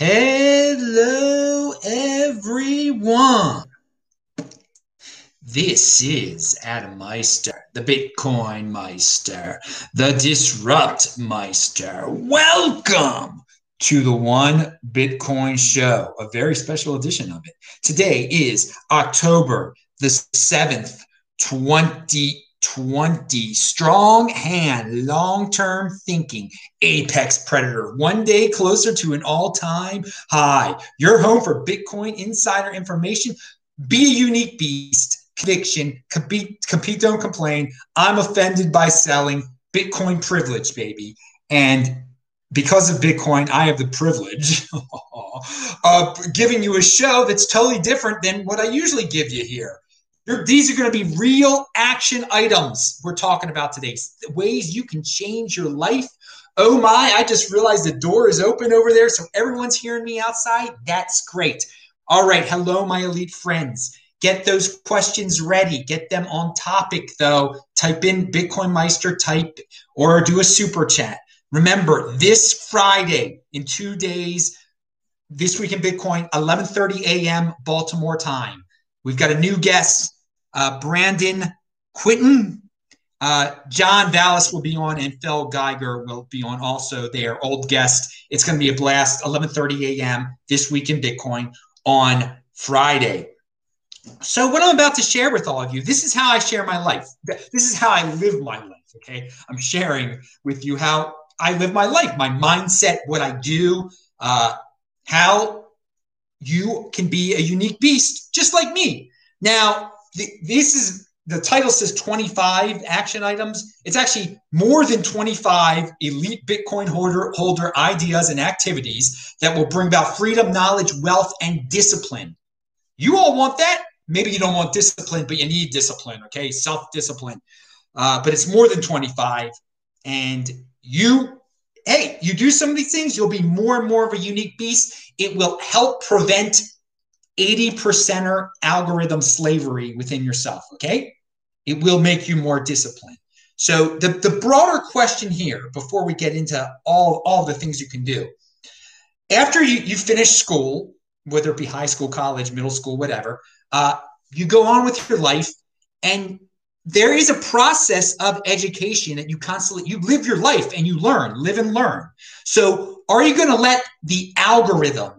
Hello, everyone. This is Adam Meister, the Bitcoin Meister, the Disrupt Meister. Welcome to the One Bitcoin Show, a very special edition of it. Today is October the 7th, 20 20. Strong hand, long term thinking, apex predator, one day closer to an all time high. Your home for Bitcoin insider information. Be a unique beast. Conviction, compete, compete, don't complain. I'm offended by selling Bitcoin privilege, baby. And because of Bitcoin, I have the privilege of giving you a show that's totally different than what I usually give you here. These are going to be real action items we're talking about today. Ways you can change your life. Oh my, I just realized the door is open over there. So everyone's hearing me outside. That's great. All right. Hello, my elite friends. Get those questions ready. Get them on topic, though. Type in Bitcoin Meister, type or do a super chat. Remember, this Friday in two days, this week in Bitcoin, 11:30 a.m. Baltimore time. We've got a new guest uh, Brandon Quittem. Uh, John Vallis will be on, and Phil Geiger will be on also. They are old guests. It's going to be a blast. 11:30 a.m. this week in Bitcoin on Friday. So, what I'm about to share with all of you, this is how I share my life. This is how I live my life. Okay, I'm sharing with you how I live my life, my mindset, what I do, uh, how you can be a unique beast, just like me. Now, this is the title says 25 action items. It's actually more than 25 elite Bitcoin holder, holder ideas and activities that will bring about freedom, knowledge, wealth, and discipline. You all want that? Maybe you don't want discipline, but you need discipline, okay? Self discipline. Uh, but it's more than 25. And you, hey, you do some of these things, you'll be more and more of a unique beast. It will help prevent 80 percenter algorithm slavery within yourself. Okay. It will make you more disciplined. So the, the broader question here, before we get into all, all the things you can do, after you, you finish school, whether it be high school, college, middle school, whatever, uh, you go on with your life and there is a process of education that you constantly you live your life and you learn live and learn so are you going to let the algorithm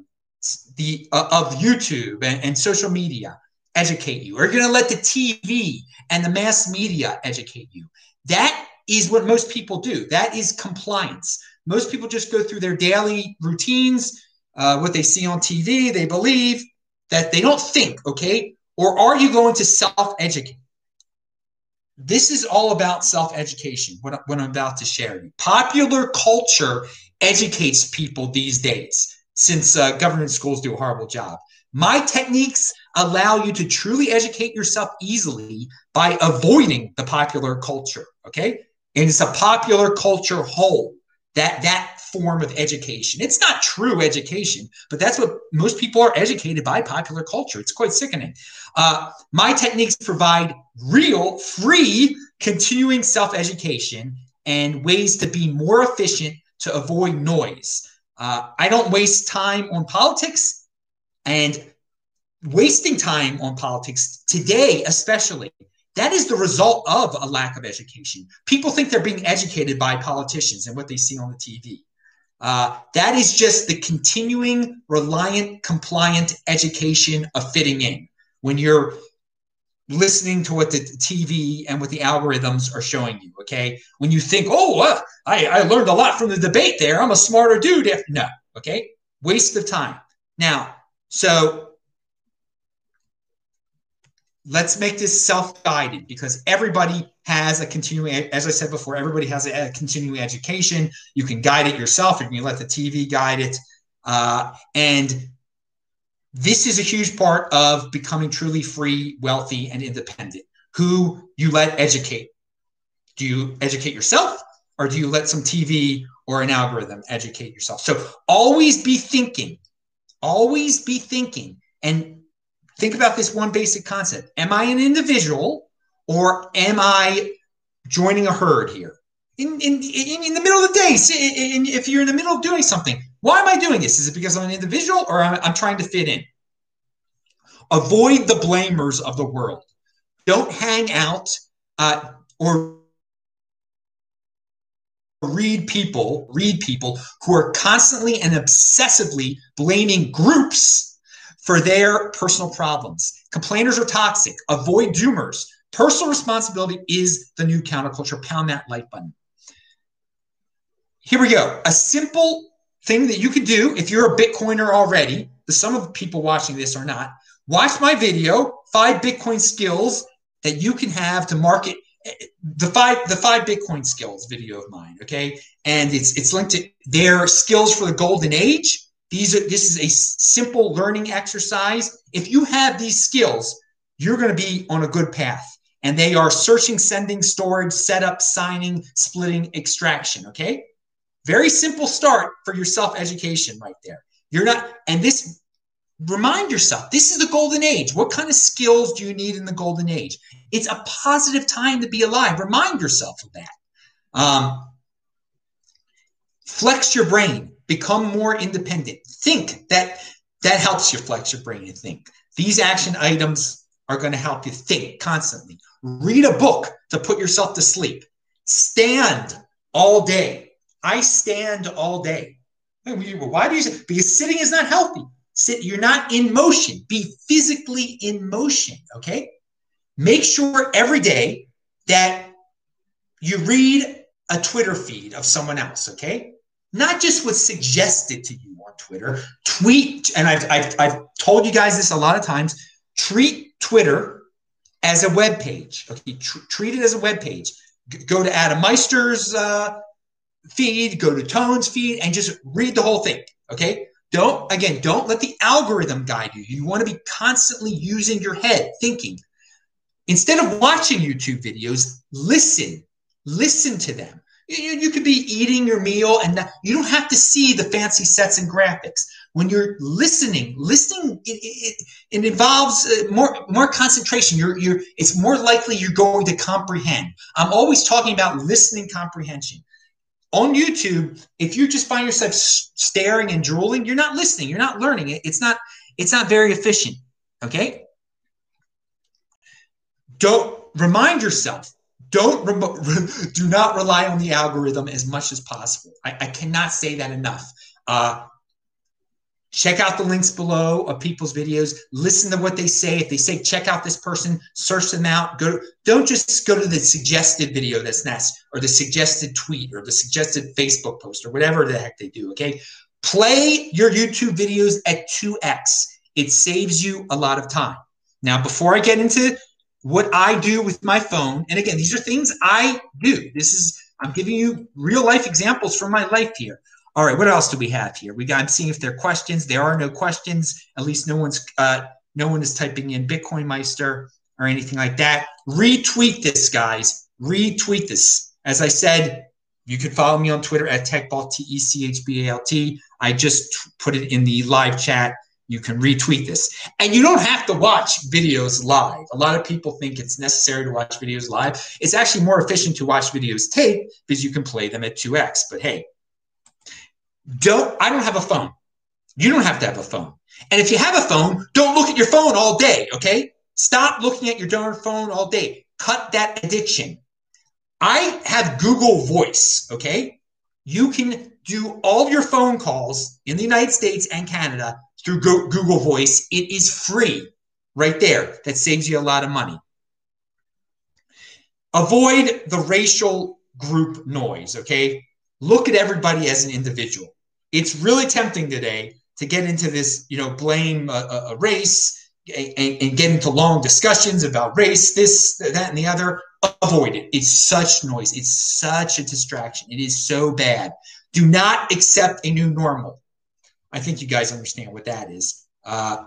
the uh, of YouTube and, and social media educate you? Are you going to let the TV and the mass media educate you? That is what most people do. That is compliance. Most people just go through their daily routines, uh, what they see on TV, they believe that they don't think, okay? Or are you going to self educate? This is all about self education, what, what I'm about to share. Popular culture educates people these days since uh, government schools do a horrible job. My techniques allow you to truly educate yourself easily by avoiding the popular culture. Okay. And it's a popular culture whole that that form of education. It's not true education, but that's what most people are educated by popular culture. It's quite sickening. Uh, my techniques provide real, free, continuing self education and ways to be more efficient to avoid noise. Uh, I don't waste time on politics and wasting time on politics today, especially. That is the result of a lack of education. People think they're being educated by politicians and what they see on the TV. Uh, that is just the continuing, reliant, compliant education of fitting in. When you're listening to what the TV and what the algorithms are showing you. Okay. When you think, oh, uh, I, I learned a lot from the debate there, I'm a smarter dude. No. Okay. Waste of time. Now, so let's make this self guided because everybody has a continuing, as I said before, everybody has a, a continuing education. You can guide it yourself. You can let the TV guide it. Uh, and this is a huge part of becoming truly free, wealthy, and independent. Who you let educate. Do you educate yourself or do you let some TV or an algorithm educate yourself? So always be thinking, always be thinking, and think about this one basic concept Am I an individual or am I joining a herd here? In, in, in, in the middle of the day, if you're in the middle of doing something, Why am I doing this? Is it because I'm an individual or I'm, I'm trying to fit in? Avoid the blamers of the world. Don't hang out uh, or read people, read people who are constantly and obsessively blaming groups for their personal problems. Complainers are toxic. Avoid doomers. Personal responsibility is the new counterculture. Pound that like button. Here we go. A simple thing that you could do if you're a Bitcoiner already, the some of the people watching this are not, watch my video, five Bitcoin skills that you can have to market the five the five Bitcoin skills video of mine. Okay. And it's it's linked to their skills for the golden age. These are this is a simple learning exercise. If you have these skills, you're going to be on a good path. And they are searching, sending, storage, setup, signing, splitting, extraction. Okay. Very simple start for your self education right there. You're not, and this, remind yourself, this is the golden age. What kind of skills do you need in the golden age? It's a positive time to be alive. Remind yourself of that. Um, flex your brain, become more independent. Think that that helps you flex your brain and think. These action items are going to help you think constantly. Read a book to put yourself to sleep. Stand all day. I stand all day. Why do you say? Because sitting is not healthy. Sit, you're not in motion. Be physically in motion. Okay. Make sure every day that you read a Twitter feed of someone else. Okay. Not just what's suggested to you on Twitter. Tweet, and I've, I've, I've told you guys this a lot of times. Treat Twitter as a web page. Okay. Tr- treat it as a web page. G- go to Adam Meister's uh, feed, go to Tone's feed, and just read the whole thing. Okay. Don't, again, don't let the algorithm guide you. You want to be constantly using your head, thinking. Instead of watching YouTube videos, listen. Listen to them. You, you could be eating your meal and you don't have to see the fancy sets and graphics. When you're listening, listening, it, it, it involves uh, more, more concentration. You're, you're, it's more likely you're going to comprehend. I'm always talking about listening comprehension on YouTube, if you just find yourself staring and drooling, you're not listening, you're not learning it. It's not it's not very efficient. Okay? Don't remind yourself. Don't do not rely on the algorithm as much as possible. I, I cannot say that enough. Uh, check out the links below of people's videos. Listen to what they say. If they say check out this person search them out. Go don't just go to the suggested video that's next or the suggested tweet or the suggested facebook post or whatever the heck they do okay? Play your youtube videos at 2x it saves you a lot of time. Now before i get into what i do with my phone and again these are things i do. This is i'm giving you real life examples from my life here all right, what else do we have here? We got. I'm seeing if there are questions. There are no questions. At least no one's. Uh, no one is typing in Bitcoin Meister or anything like that. Retweet this, guys. Retweet this. As I said, you can follow me on Twitter at TechBalt T E C H B A L T. I just put it in the live chat. You can retweet this, and you don't have to watch videos live. A lot of people think it's necessary to watch videos live. It's actually more efficient to watch videos tape because you can play them at 2x. But hey, don't, I don't have a phone. You don't have to have a phone. And if you have a phone, don't look at your phone all day, okay? Stop looking at your darn phone all day. Cut that addiction. I have Google Voice, okay? You can do all your phone calls in the United States and Canada through Google Voice. It is free right there. That saves you a lot of money. Avoid the racial group noise, okay? Look at everybody as an individual it's really tempting today to get into this, you know, blame a, a race and, and, get into long discussions about race, this, that, and the other. Avoid it. It's such noise. It's such a distraction. It is so bad. Do not accept a new normal. I think you guys understand what that is. Uh,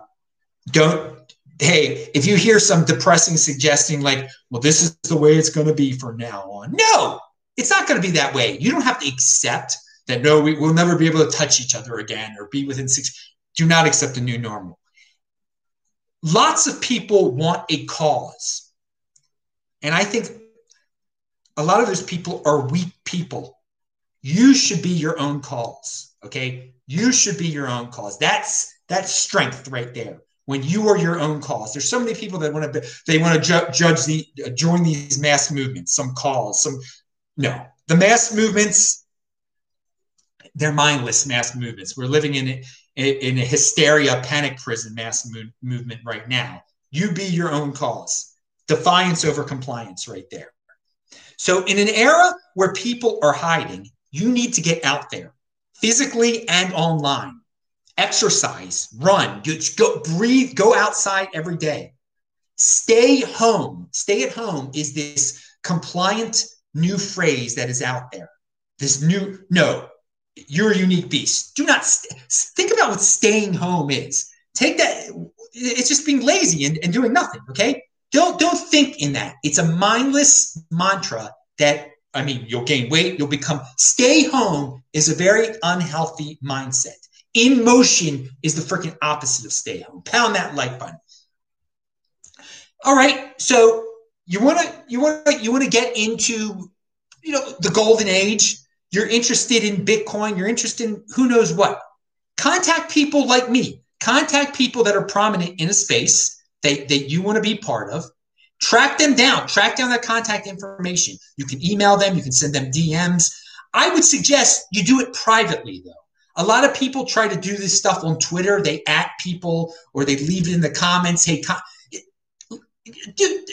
don't. Hey, if you hear some depressing suggesting like, well, this is the way it's going to be from now on. No, it's not going to be that way. You don't have to accept that no, we will never be able to touch each other again or be within six. Do not accept a new normal. Lots of people want a cause. And I think a lot of those people are weak people. you should be your own cause. Okay. You should be your own cause. That's that's strength right there. When you are your own cause. There's so many people that want to they want to ju- judge the uh, join these mass movements, some cause, some no. The mass movements, they're mindless mass movements. We're living in a, in a hysteria, panic prison mass mo- movement right now. You be your own cause. Defiance over compliance right there. So, in an era where people are hiding, you need to get out there physically and online. Exercise, run, go breathe, go outside every day. Stay home. Stay at home is this compliant new phrase that is out there. This new, no, you're a unique beast. Do not st- think about what staying home is. Take that, it's just being lazy and, and doing nothing, okay? Don't don't think in that. It's a mindless mantra that I mean, you'll gain weight, you'll become stay home is a very unhealthy mindset. In motion is the freaking opposite of stay home. Pound that like button. All right, so you want to you want to you want to get into you know the golden age. You're interested in Bitcoin. You're interested in who knows what. Contact people like me. Contact people that are prominent in a space that, that you want to be part of Track them down, track down their contact information. You can email them, you can send them DMs. I would suggest you do it privately, though. A lot of people try to do this stuff on Twitter. They at people or they leave it in the comments. Hey, com- dude,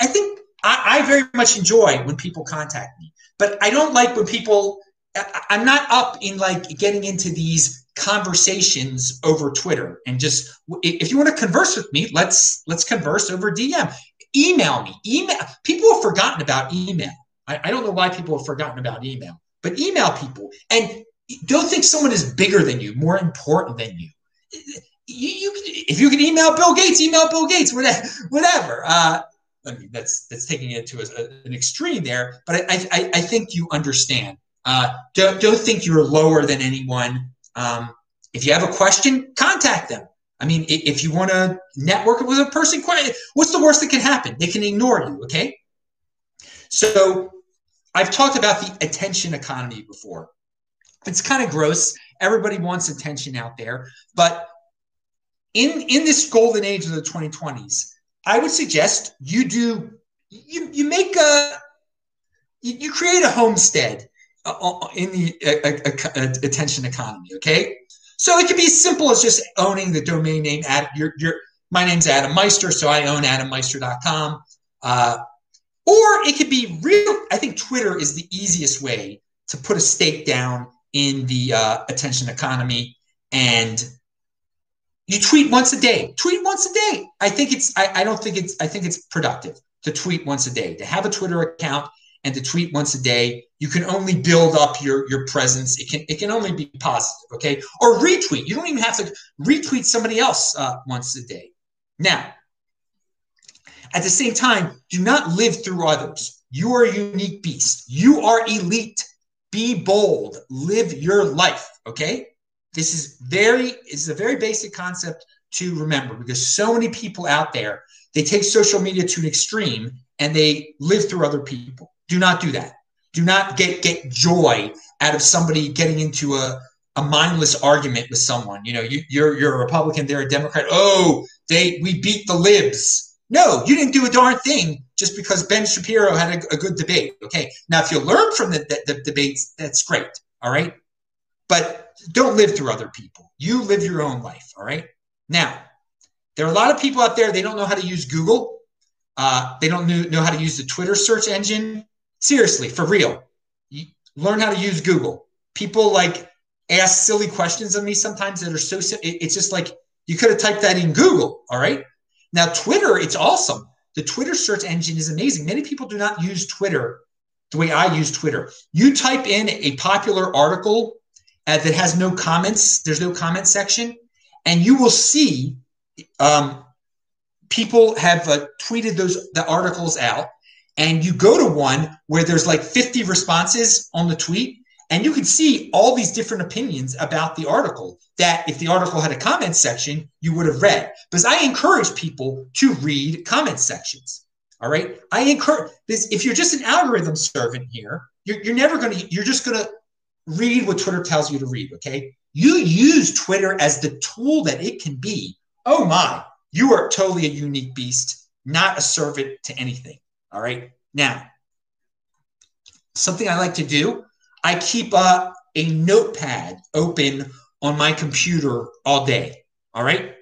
I think I, I very much enjoy when people contact me, but I don't like when people. I'm not up in like getting into these conversations over Twitter and just if you want to converse with me, let's let's converse over DM. Email me. Email. People have forgotten about email. I, I don't know why people have forgotten about email, but email people and don't think someone is bigger than you, more important than you. You, you if you can email Bill Gates, email Bill Gates, whatever. whatever. Uh, I mean, that's that's taking it to a, an extreme there, but I, I, I think you understand. Uh, don't don't think you're lower than anyone. Um, if you have a question, contact them. I mean, if you want to network with a person, what's the worst that can happen? They can ignore you, okay? So I've talked about the attention economy before. It's kind of gross. Everybody wants attention out there. But in, in this golden age of the 2020s, I would suggest you do, you, you make a, you, you create a homestead uh, uh, in the uh, uh, attention economy, okay? So it could be as simple as just owning the domain name. At your, your, my name's Adam Meister, so I own adammeister.com. Uh, or it could be real. I think Twitter is the easiest way to put a stake down in the uh, attention economy, and you tweet once a day. Tweet once a day. I think it's. I, I don't think it's. I think it's productive to tweet once a day. To have a Twitter account and to tweet once a day, you can only build up your, your presence. It can it can only be positive, okay? Or retweet. You don't even have to retweet somebody else uh, once a day. Now, at the same time, do not live through others. You are a unique beast. You are elite. Be bold. Live your life, okay? This is very is a very basic concept to remember because so many people out there they take social media to an extreme and they live through other people do not do that. Do not get get joy out of somebody getting into a, a mindless argument with someone. You know, you, you're you're a Republican, they're a Democrat. Oh, they we beat the libs. No, you didn't do a darn thing just because Ben Shapiro had a, a good debate. Okay, now if you learn from the, the, the debates, that's great. All right, but don't live through other people. You live your own life. All right. Now, there are a lot of people out there. They don't know how to use Google. Uh, they don't know, how to use the Twitter search engine. Seriously, for real. Learn how to use Google. People like ask silly questions of me sometimes that are so it's just like you could have typed that in Google, all right? Now Twitter, it's awesome. The Twitter search engine is amazing. Many people do not use Twitter the way I use Twitter. You type in a popular article uh, that has no comments, there's no comment section, and you will see um, people have uh, tweeted those the articles out and you go to one where there's like 50 responses on the tweet and you can see all these different opinions about the article that if the article had a comment section you would have read. Because i encourage people to read comment sections all right? I encourage this if you're just an algorithm servant here you're, you're never going to you're just going to read what Twitter tells you to read, okay? You use Twitter as the tool that it can be. Oh my, you are totally a unique beast, not a servant to anything. All right. Now, something I like to do, I keep a, a notepad open on my computer all day. All right.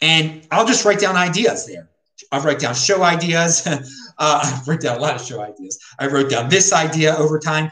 And I'll just write down ideas there. I'll write down show ideas. uh, I wrote down a lot of show ideas. I wrote down this idea over time.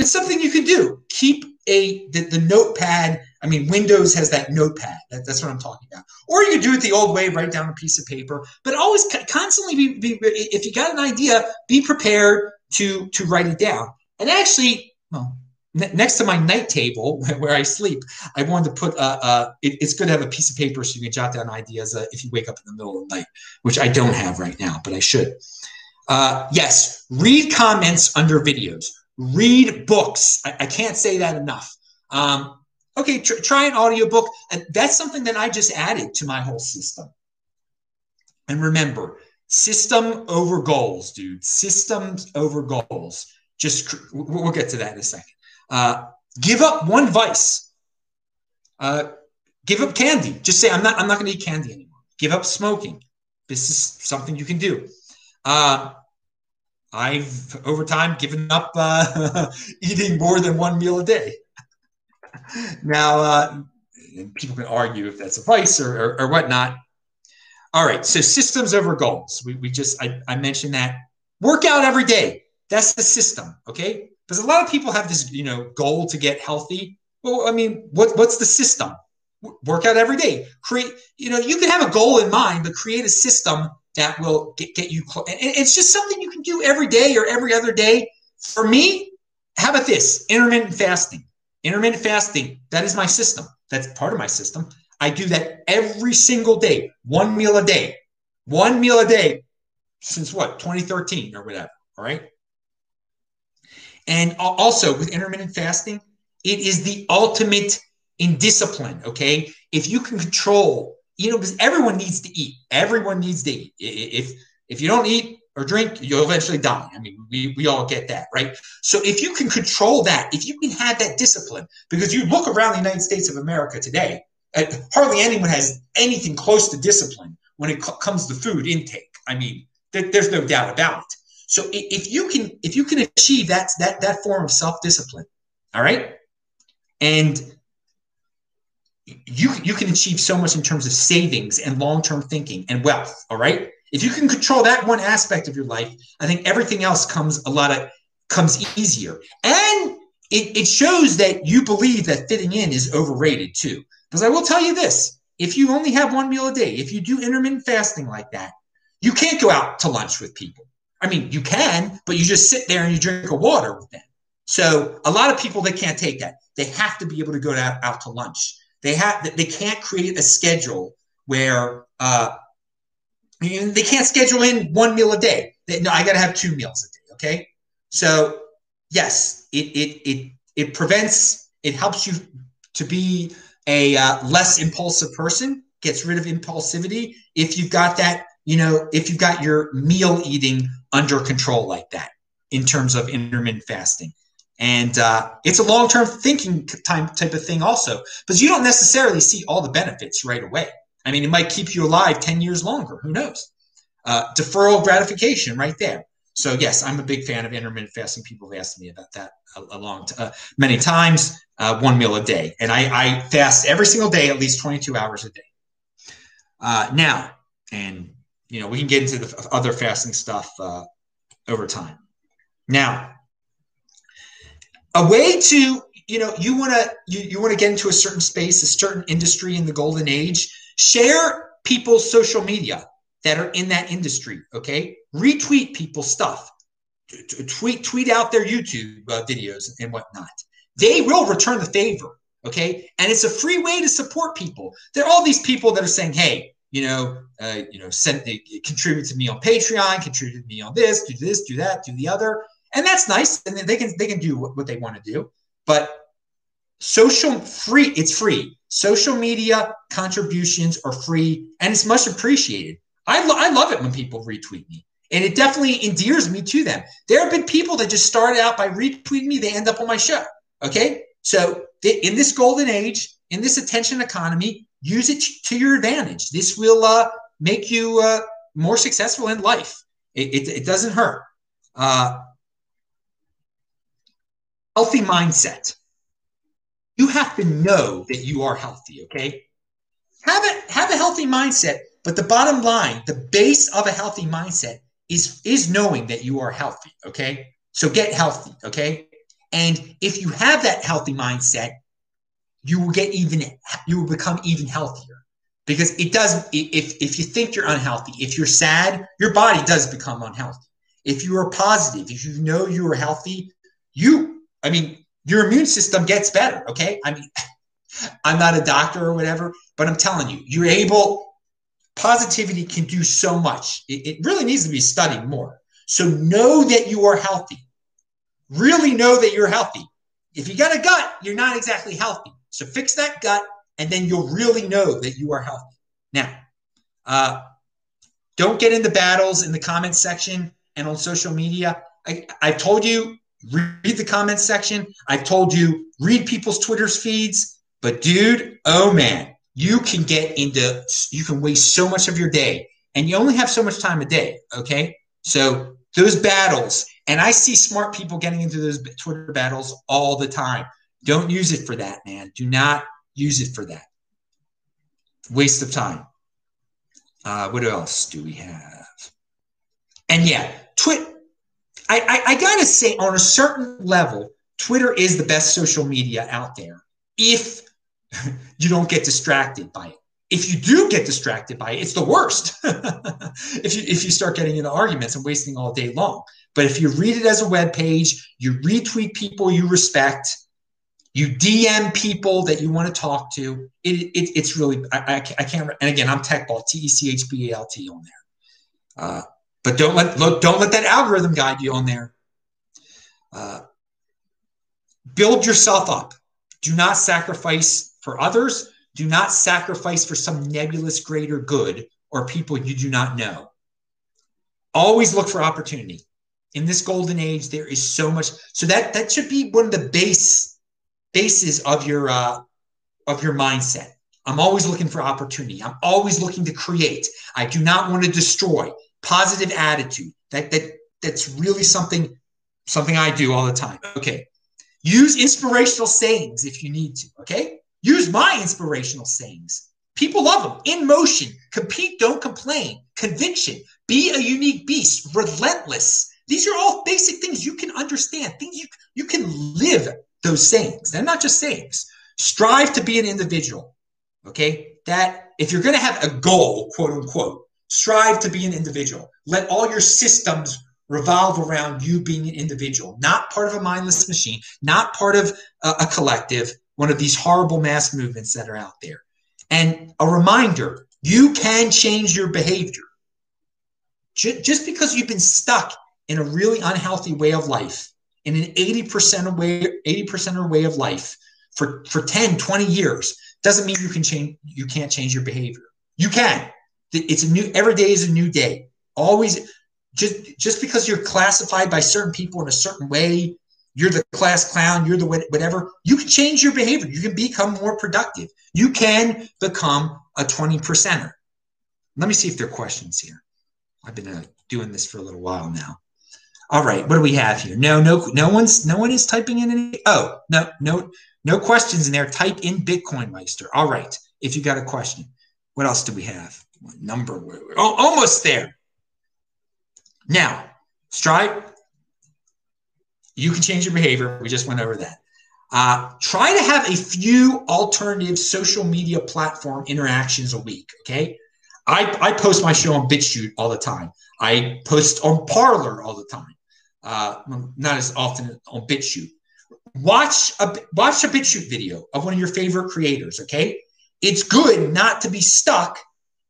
It's something you can do. Keep a the, the notepad. I mean, Windows has that notepad. That, that's what I'm talking about. Or you do it the old way, write down a piece of paper. But always constantly be, be if you got an idea, be prepared to to write it down. And actually, well, next to my night table where I sleep, I wanted to put a. a it, it's good to have a piece of paper so you can jot down ideas uh, if you wake up in the middle of the night, which I don't have right now, but I should. Uh, yes, read comments under videos. Read books. I, I can't say that enough. Um, okay, tr- try an audiobook. And that's something that I just added to my whole system. And remember, system over goals, dude. Systems over goals. Just we'll get to that in a second. Uh, give up one vice. Uh, give up candy. Just say I'm not. I'm not going to eat candy anymore. Give up smoking. This is something you can do. Uh, I've over time given up uh, eating more than one meal a day. now, uh, people can argue if that's a vice or, or, or, whatnot. All right, so systems over goals. We, we just I, I mentioned that. Work out every day. That's the system. Okay, because a lot of people have this, you know, goal to get healthy. Well, I mean, what, what's the system? Work out every day. Create, you know, you can have a goal in mind, but create a system that will get, get you close. It's just something you can do every day or every other day. For me, how about this? Intermittent fasting. Intermittent fasting, that is my system. That's part of my system. I do that every single day, one meal a day, one meal a day since what, 2013 or whatever. All right. And also with intermittent fasting, it is the ultimate in discipline. Okay. If you can control, you know, because everyone needs to eat. Everyone needs to eat. If if you don't eat or drink, you'll eventually die. I mean, we, we all get that, right? So if you can control that, if you can have that discipline, because you look around the United States of America today, hardly anyone has anything close to discipline when it comes to food intake. I mean, there's no doubt about it. So if you can if you can achieve that that that form of self discipline, all right, and you you can achieve so much in terms of savings and long term thinking and wealth. All right, if you can control that one aspect of your life, I think everything else comes a lot of comes easier, and it, it shows that you believe that fitting in is overrated too. Because I will tell you this: if you only have one meal a day, if you do intermittent fasting like that, you can't go out to lunch with people. I mean, you can, but you just sit there and you drink a water with them. So a lot of people they can't take that. They have to be able to go to, out to lunch. They have they can't create a schedule where uh, they can't schedule in one meal a day. They, no, I got to have two meals a day. Okay, so yes, it it it it prevents. It helps you to be a uh, less impulsive person. Gets rid of impulsivity if you've got that you know, if you've got your meal eating under control like that in terms of intermittent fasting. And uh, it's a long term thinking time type of thing, also, because you don't necessarily see all the benefits right away. I mean, it might keep you alive 10 years longer. Who knows? Uh, deferral gratification right there. So, yes, I'm a big fan of intermittent fasting. People have asked me about that a, a long t- uh, many times, uh, one meal a day. And I, I, fast every single day, at least 22 hours a day. Uh, now, and you know, we can get into the other fasting stuff uh, over time. Now, a way to, you know, you want to you, you want to get into a certain space, a certain industry in the golden age. Share people's social media that are in that industry. Okay, retweet people's stuff. Tweet tweet out their YouTube uh, videos and whatnot. They will return the favor. Okay, and it's a free way to support people. There are all these people that are saying, "Hey, you know, uh, you know, send contribute to me on Patreon, contribute to me on this, do this, do that, do the other, and that's nice. And they can they can do what, they want to do, but social free, it's free. Social media contributions are free, and it's much appreciated. I lo- I love it when people retweet me, and it definitely endears me to them. There have been people that just started out by retweeting me, they end up on my show. Okay, So in this golden age, in this attention economy, use it to your advantage. This will uh, make you uh, more successful in life. It, it, it doesn't hurt. Uh, healthy mindset. You have to know that you are healthy, okay? Have a, have a healthy mindset, but the bottom line, the base of a healthy mindset is, is knowing that you are healthy, okay? So get healthy, okay? And if you have that healthy mindset, you will get even, you will become even healthier because it does. If if you think you're unhealthy, if you're sad, your body does become unhealthy. If you are positive, if you know you are healthy, you, I mean, your immune system gets better. Okay, I mean, I'm not a doctor or whatever, but I'm telling you, you're able. Positivity can do so much. It, it really needs to be studied more. So know that you are healthy really know that you're healthy. If you got a gut, you're not exactly healthy. So fix that gut, and then you'll really know that you are healthy. Now, uh, don't get into battles in the comments section and on social media. I, I've told you, read the comments section. I've told you, read people's Twitter's feeds. But dude, oh man, you can get into, you can waste so much of your day, and you only have so much time a day. Okay, so those battles and I see smart people getting into those Twitter battles all the time. Don't use it for that, man. Do not use it for that. Waste of time. Uh, what else do we have? And yeah, Twitter. I, I, gotta say, on a certain level, Twitter is the best social media out there. If you don't get distracted by it. If you do get distracted by it, it's the worst. if you if you start getting into arguments and wasting all day long. But if you read it as a web page, you retweet people you respect, you DM people that you want to talk to. It, it it's really I, I, I, can't. And again, I'm Techbalt T E C H B A L T on there. Uh, but don't let don't let that algorithm guide you on there. Uh, build yourself up. Do not sacrifice for others. Do not sacrifice for some nebulous greater good or people you do not know. Always look for opportunity in this golden age there is so much so that that should be one of the base bases of your uh of your mindset i'm always looking for opportunity i'm always looking to create i do not want to destroy positive attitude that that that's really something something i do all the time. Okay. Use inspirational sayings if you need to okay? Use my inspirational sayings. People love them in motion. Compete don't complain. Conviction. Be a unique beast. Relentless. These are all basic things you can understand, things you, you can live those sayings. They're not just sayings. Strive to be an individual. Okay. That if you're going to have a goal, quote unquote, strive to be an individual. Let all your systems revolve around you being an individual, not part of a mindless machine, not part of a, a collective, one of these horrible mass movements that are out there. And a reminder you can change your behavior. Just because you've been stuck in a really unhealthy way of life, in an 80% way, 80% way of life for, for 10, 20 years, doesn't mean you can change, you can't change your behavior. You can. It's a new, every day is a new day. Always just, just because you're classified by certain people in a certain way, you're the class clown, you're the whatever, you can change your behavior. You can become more productive. You can become a 20 percenter. Let me see if there are questions here. I've been uh, doing this for a little while now. All right, what do we have here? No, no, no one's no one is typing in any. Oh, no, no, no questions in there. Type in Bitcoin Meister. All right, if you got a question. What else do we have? What number? Oh, almost there. Now, Stripe, you can change your behavior. We just went over that. Uh, try to have a few alternative social media platform interactions a week. Okay. I, I post my show on BitChute all the time. I post on Parler all the time uh, not as often on BitChute. Watch a watch a BitChute video of one of your favorite creators. Okay, it's good not to be stuck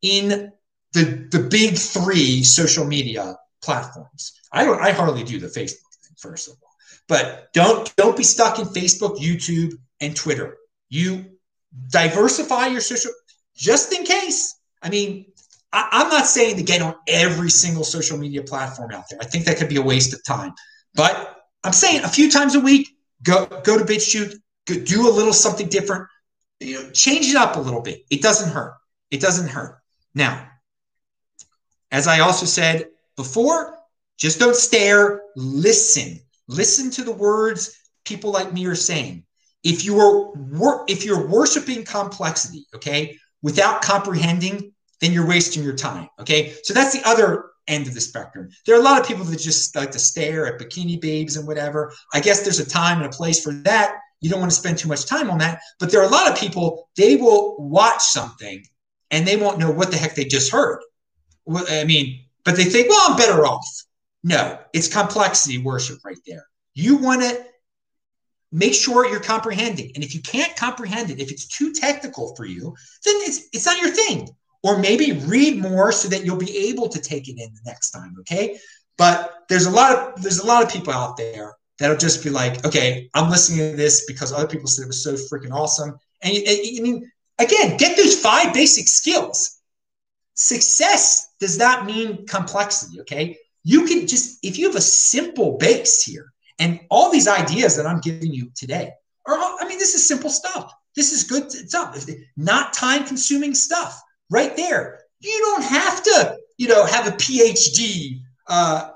in the the big three social media platforms. I don't. I hardly do the Facebook thing first of all, but don't don't be stuck in Facebook, YouTube, and Twitter. You diversify your social just in case. I mean, I, am not saying to get on every single social media platform out there. I think that could be a waste of time. But I'm saying a few times a week, go go to BitChute, do a little something different. You know, change it up a little bit. It doesn't hurt. It doesn't hurt. Now, as I also said before, just don't stare. Listen. Listen to the words people like me are saying. If you are wor- if you're worshiping complexity, okay, without comprehending, then you're wasting your time. Okay, so that's the other end of the spectrum. There are a lot of people that just like to stare at bikini babes and whatever. I guess there's a time and a place for that. You don't want to spend too much time on that. But there are a lot of people, they will watch something and they won't know what the heck they just heard. I mean, but they think, well, I'm better off. No, it's complexity worship right there. You want to make sure you're comprehending. And if you can't comprehend it, if it's too technical for you, then it's it's not your thing. Or maybe read more so that you'll be able to take it in the next time. Okay. But there's a lot of there's a lot of people out there that'll just be like, okay, I'm listening to this because other people said it was so freaking awesome. And I mean, again, get those five basic skills. Success does not mean complexity. Okay. You can just, if you have a simple base here, and all these ideas that I'm giving you today are, I mean, this is simple stuff. This is good stuff, not time consuming stuff right there. You don't have to, you know, have a PhD uh,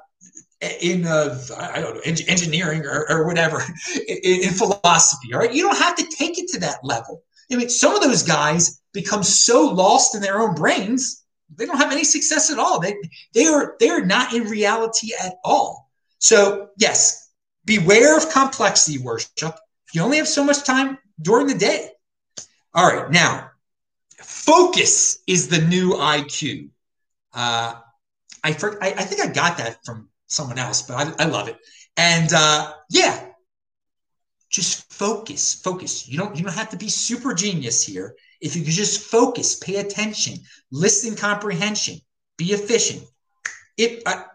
in, uh, I don't know, engineering or, or whatever, in, in philosophy, all right? You don't have to take it to that level. I mean, some of those guys become so lost in their own brains, they don't have any success at all. They, they are, they are not in reality at all. So yes, Beware of complexity worship. You only have so much time during the day. All right, now, focus is the new IQ. Uh, I, I, I, think I got that from someone else, but I, I love it. And uh, yeah, just focus, focus. You don't you don't have to be super genius here. If you can just focus, pay attention, listen comprehension, be efficient. It I,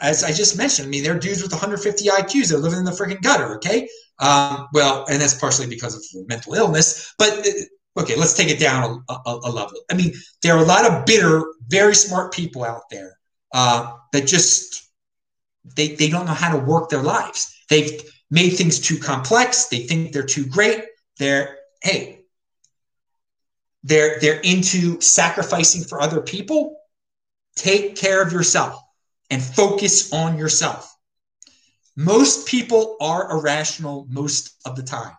as I just mentioned, I mean, there are dudes with 150 IQs that are living in the freaking gutter. Okay, um, well, and that's partially because of mental illness. But uh, okay, let's take it down a, a, a, level. I mean, there are a lot of bitter, very smart people out there uh, that just they they don't know how to work their lives. They've made things too complex. They think they're too great. They're hey, they're they're into sacrificing for other people. Take care of yourself and focus on yourself. Most people are irrational most of the time.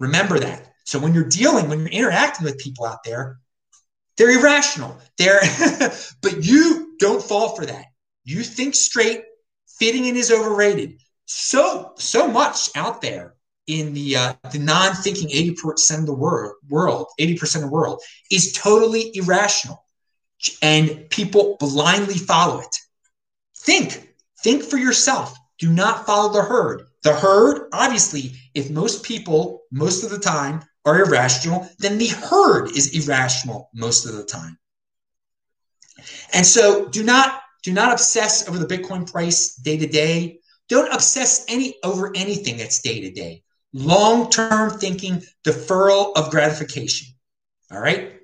Remember that. So when you're dealing, when you're interacting with people out there, they're irrational. They're but you don't fall for that. You think straight, fitting in is overrated. So so much out there in the uh, the non-thinking 80% of the world world 80% of the world is totally irrational and people blindly follow it Think, think for yourself. Do not follow the herd. The herd, obviously, if most people most of the time are irrational, then the herd is irrational most of the time. And so do not do not obsess over the Bitcoin price day to day. Don't obsess any over anything that's day to day. Long-term thinking, deferral of gratification. All right?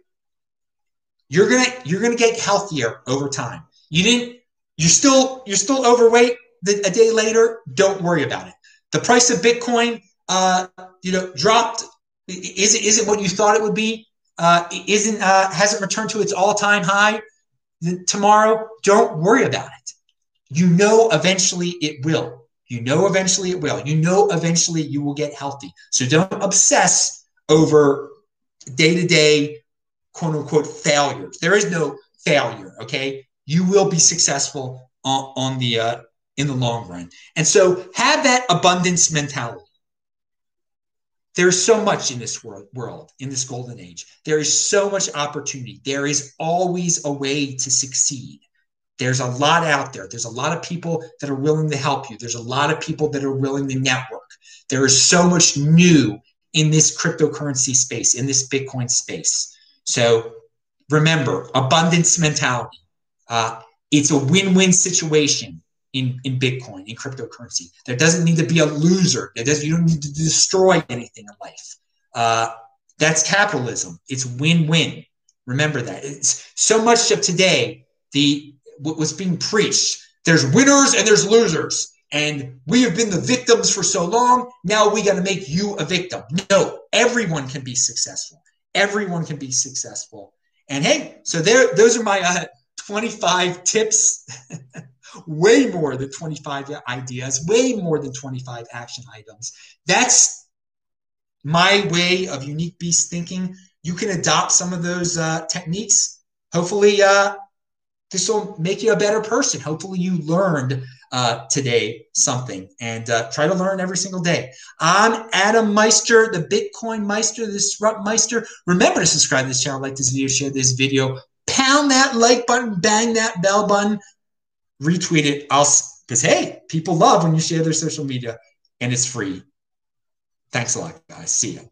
You're to you're to get healthier over time. You didn't you're still you're still overweight a day later. Don't worry about it. The price of Bitcoin, uh, you know, dropped. Is it is it what you thought it would be? Uh, isn't uh, hasn't returned to its all time high tomorrow? Don't worry about it. You know, eventually it will. You know, eventually it will. You know, eventually you will get healthy. So don't obsess over day to day, quote unquote, failures. There is no failure. Okay, you will be successful on, on the uh, in the long run. And so have that abundance mentality. There's so much in this world, world, in this golden age. There is so much opportunity. There is always a way to succeed. There's a lot out there. There's a lot of people that are willing to help you. There's a lot of people that are willing to network. There is so much new in this cryptocurrency space, in this Bitcoin space. So remember, abundance mentality. Uh, it's a win-win situation in, in Bitcoin, in cryptocurrency. There doesn't need to be a loser. There does, you don't need to destroy anything in life. Uh, that's capitalism. It's win-win. Remember that. It's so much of today, the what was being preached. There's winners and there's losers. and we have been the victims for so long. Now we got to make you a victim. No, everyone can be successful. Everyone can be successful. And hey, so there, those are my uh, 25 tips. way more than 25 ideas, way more than 25 action items. That's my way of unique beast thinking. You can adopt some of those uh, techniques. Hopefully, uh, this will make you a better person. Hopefully, you learned uh, today something and uh, try to learn every single day. I'm Adam Meister, the Bitcoin Meister, the Disrupt Meister. Remember to subscribe to this channel, like this video, share this video, pound that like button, bang that bell button, retweet it. I'll because hey, people love when you share their social media and it's free. Thanks a lot, guys. See you.